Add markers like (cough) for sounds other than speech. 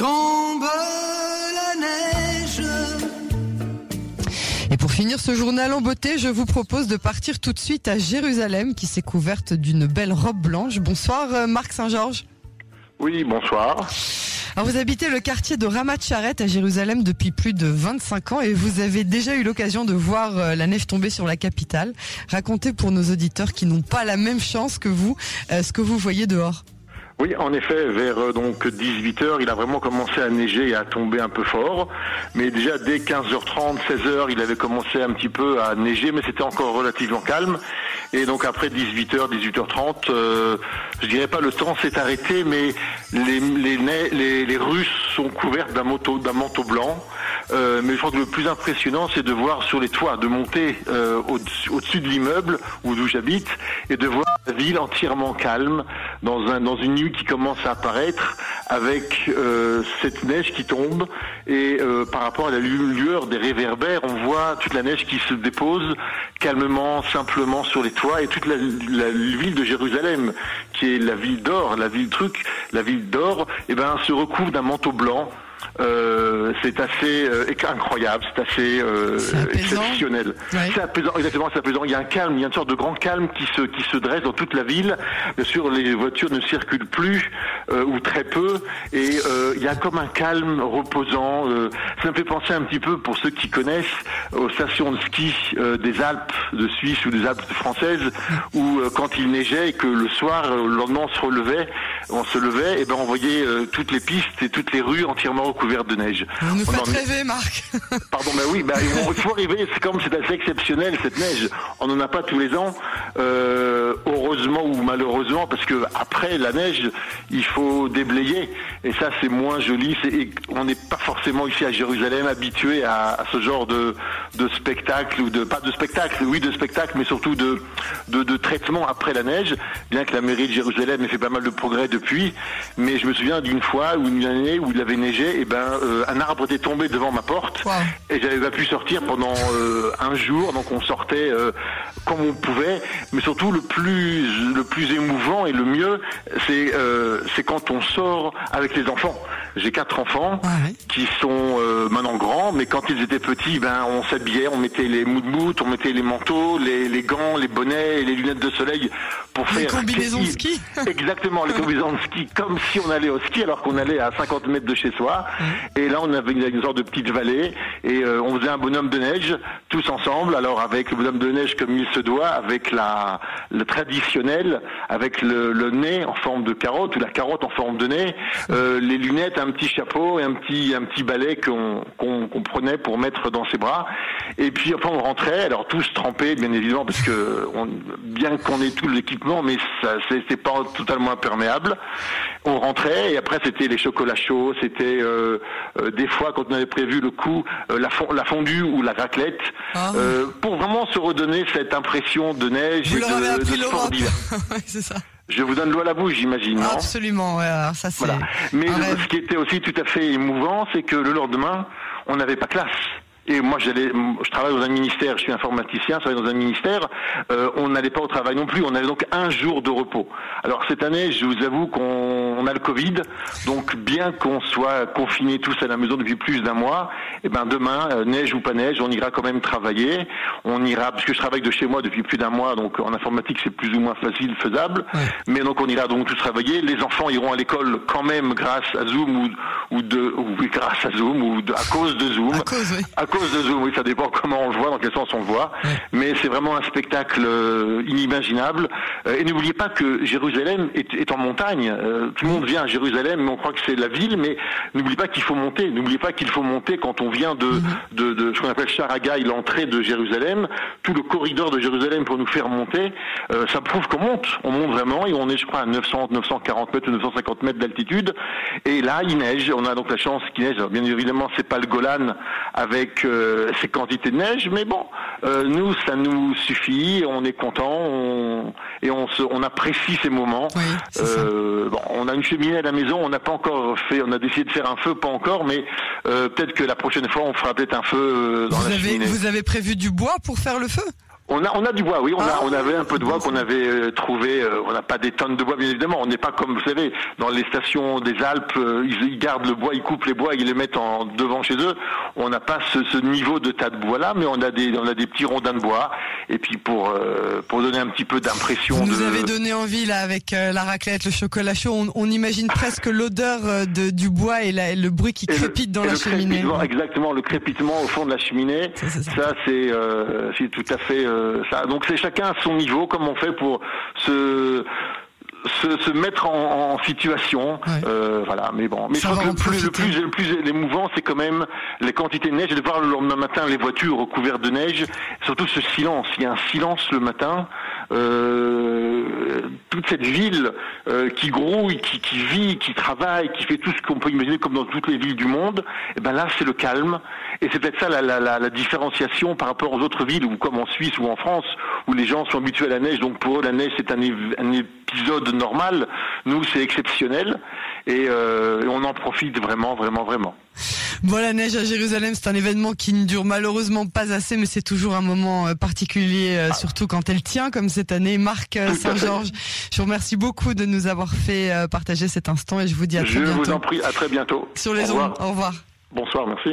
Tombe la neige. Et pour finir ce journal en beauté, je vous propose de partir tout de suite à Jérusalem qui s'est couverte d'une belle robe blanche. Bonsoir euh, Marc Saint-Georges. Oui, bonsoir. Alors vous habitez le quartier de Ramat Charet à Jérusalem depuis plus de 25 ans et vous avez déjà eu l'occasion de voir euh, la neige tomber sur la capitale. Racontez pour nos auditeurs qui n'ont pas la même chance que vous euh, ce que vous voyez dehors. Oui, en effet, vers euh, donc 18 h il a vraiment commencé à neiger et à tomber un peu fort. Mais déjà dès 15h30, 16h, il avait commencé un petit peu à neiger, mais c'était encore relativement calme. Et donc après 18h, 18h30, euh, je dirais pas le temps s'est arrêté, mais les, les, les, les sont couvertes d'un manteau blanc. Euh, mais je crois que le plus impressionnant, c'est de voir sur les toits, de monter euh, au-dessus au-dessus de l'immeuble où j'habite, et de voir la ville entièrement calme dans, un, dans une nuit qui commence à apparaître, avec euh, cette neige qui tombe, et euh, par rapport à la lu- lueur des réverbères, on voit toute la neige qui se dépose calmement, simplement sur les toits, et toute la, la ville de Jérusalem, qui est la ville d'or, la ville truc, la ville d'or, eh ben, se recouvre d'un manteau blanc. Euh, c'est assez euh, incroyable, c'est assez euh, exceptionnel. Ouais. C'est apaisant, exactement, c'est apaisant. Il y a un calme, il y a une sorte de grand calme qui se qui se dresse dans toute la ville. Bien sûr, les voitures ne circulent plus euh, ou très peu, et euh, il y a comme un calme reposant. euh, ça me fait penser un petit peu, pour ceux qui connaissent, aux stations de ski euh, des Alpes de Suisse ou des Alpes françaises, (laughs) où quand il neigeait et que le soir, le lendemain, on se relevait, on se levait, et ben on voyait toutes les pistes et toutes les rues entièrement recouvertes de neige. Vous nous On faites en rêver Marc. (laughs) Pardon, ben oui, ben, il faut arriver, c'est comme c'est assez exceptionnel cette neige. On n'en a pas tous les ans, heureusement ou malheureusement, parce que après la neige, il faut déblayer, et ça c'est moins joli. on n'est pas forcément ici à Jérusalem habitué à, à ce genre de, de spectacle ou de pas de spectacle, oui de spectacle, mais surtout de, de, de traitement après la neige. Bien que la mairie de Jérusalem ait fait pas mal de progrès depuis, mais je me souviens d'une fois ou une année où il avait neigé, et ben euh, un arbre était tombé devant ma porte Wow. et j'avais pas pu sortir pendant euh, un jour, donc on sortait euh, comme on pouvait, mais surtout le plus le plus émouvant et le mieux, c'est euh, c'est quand on sort avec les enfants. J'ai quatre enfants Ouais. qui sont euh, maintenant grands, mais quand ils étaient petits, ben on s'habillait, on mettait les moutmout, on mettait les manteaux, les, les gants, les bonnets et les lunettes de soleil pour Les faire combinaisons de ski. (laughs) Exactement, les combinaisons de ski, comme si on allait au ski alors qu'on allait à 50 mètres de chez soi. Et là, on avait une, une sorte de petite vallée et euh, on faisait un bonhomme de neige tous ensemble. Alors avec le bonhomme de neige comme il se doit, avec la le traditionnel, avec le, le nez en forme de carotte ou la carotte en forme de nez, euh, les lunettes, un petit chapeau et un petit un petit balai qu'on prenait pour mettre dans ses bras. Et puis après on rentrait, alors tous trempés bien évidemment parce que on, bien qu'on ait tout l'équipement, mais ça c'était pas totalement imperméable. On rentrait et après c'était les chocolats chauds, c'était euh, euh, des fois quand on avait prévu le coup euh, la, la fondue ou la raclette Ah. pour vraiment se redonner cette impression de neige Vous et de, de sport l'Europe. d'hiver. (laughs) Ouais, c'est ça. Je vous donne l'eau à la bouche, j'imagine, Absolument. Ouais, alors ça c'est. voilà. Mais le- ce qui était aussi tout à fait émouvant, c'est que le lendemain, on n'avait pas classe. Et moi, j'allais, je travaille dans un ministère, je suis informaticien, je travaille dans un ministère. euh, on n'allait pas au travail non plus. On avait donc un jour de repos. Alors cette année, je vous avoue qu'on on a le Covid, donc bien qu'on soit confinés tous à la maison depuis plus d'un mois, et ben demain, euh, neige ou pas neige, on ira quand même travailler. On ira, parce que je travaille de chez moi depuis plus d'un mois, donc en informatique c'est plus ou moins facile, faisable. Mais donc on ira donc tous travailler. Les enfants iront à l'école quand même grâce à Zoom ou, ou de ou grâce à Zoom ou de- à cause de Zoom. À cause, oui. À cause de Zoom, oui, ça dépend comment on le voit, dans quel sens on le voit. Mais c'est vraiment un spectacle euh, inimaginable. Euh, et n'oubliez pas que Jérusalem est, est en montagne. Euh, tout le monde vient à Jérusalem, mais on croit que c'est la ville. Mais n'oubliez pas qu'il faut monter. N'oubliez pas qu'il faut monter quand on vient de, Mhm. de, de ce qu'on appelle Sharagai, l'entrée de Jérusalem. Tout le corridor de Jérusalem pour nous faire monter. Euh, ça prouve qu'on monte. On monte vraiment et on est, je crois, à 900, 940 mètres ou 950 mètres d'altitude. Et là, il neige. On a donc la chance qu'il neige. Alors, bien évidemment, c'est pas le Golan avec euh, ces quantités de neige, mais bon, euh, nous, ça nous suffit. On est content on, et on, se, on apprécie ces moments. Oui. Euh, bon, on a une cheminée à la maison. On n'a pas encore fait. On a décidé de faire un feu, pas encore, mais euh, peut-être que la prochaine fois, on fera peut-être un feu euh, dans Vous la avez, cheminée. vous avez prévu du bois pour faire le feu? On a, on a du bois, oui. On, a, Ah. on avait un peu de bois qu'on avait euh, trouvé. euh, on n'a pas des tonnes de bois, bien évidemment. On n'est pas comme, vous savez, dans les stations des Alpes, euh, ils, ils gardent le bois, ils coupent les bois, ils les mettent en devant chez eux. On n'a pas ce, ce niveau de tas de bois là, mais on a des, on a des petits rondins de bois. Et puis pour, pour donner un petit peu d'impression Vous nous avez donné envie là avec la raclette, le chocolat chaud. On, on imagine presque l'odeur de- du bois et, la- et le bruit qui Et le- crépite dans la cheminée. exactement, le crépitement au fond de la cheminée. Ça, c'est tout à fait ça. Donc c'est chacun à son niveau, comme on fait pour se se, se mettre en, en situation, Ouais. euh, voilà. Mais bon, mais je crois que le plus, le plus, le plus émouvant, c'est quand même les quantités de neige. Et de voir le lendemain matin les voitures recouvertes de neige, surtout ce silence. Il y a un silence le matin. Euh, toute cette ville euh, qui grouille, qui, qui vit, qui travaille, qui fait tout ce qu'on peut imaginer comme dans toutes les villes du monde. Et ben là, c'est le calme. Et c'est peut-être ça la, la, la, la différenciation par rapport aux autres villes, ou comme en Suisse ou en France, où les gens sont habitués à la neige. Donc pour eux, la neige c'est un, un épisode normal. Nous, c'est exceptionnel, et, euh, et on en profite vraiment, vraiment, vraiment. Bon, la neige à Jérusalem, c'est un événement qui ne dure malheureusement pas assez, mais c'est toujours un moment euh, particulier, euh, surtout quand elle tient, comme cette année. Marc euh. (laughs) Saint-Georges, je vous remercie beaucoup de nous avoir fait partager cet instant et je vous dis à très Je bientôt. vous en prie, à très bientôt. Sur les Au revoir. ondes. Au revoir. Bonsoir, merci.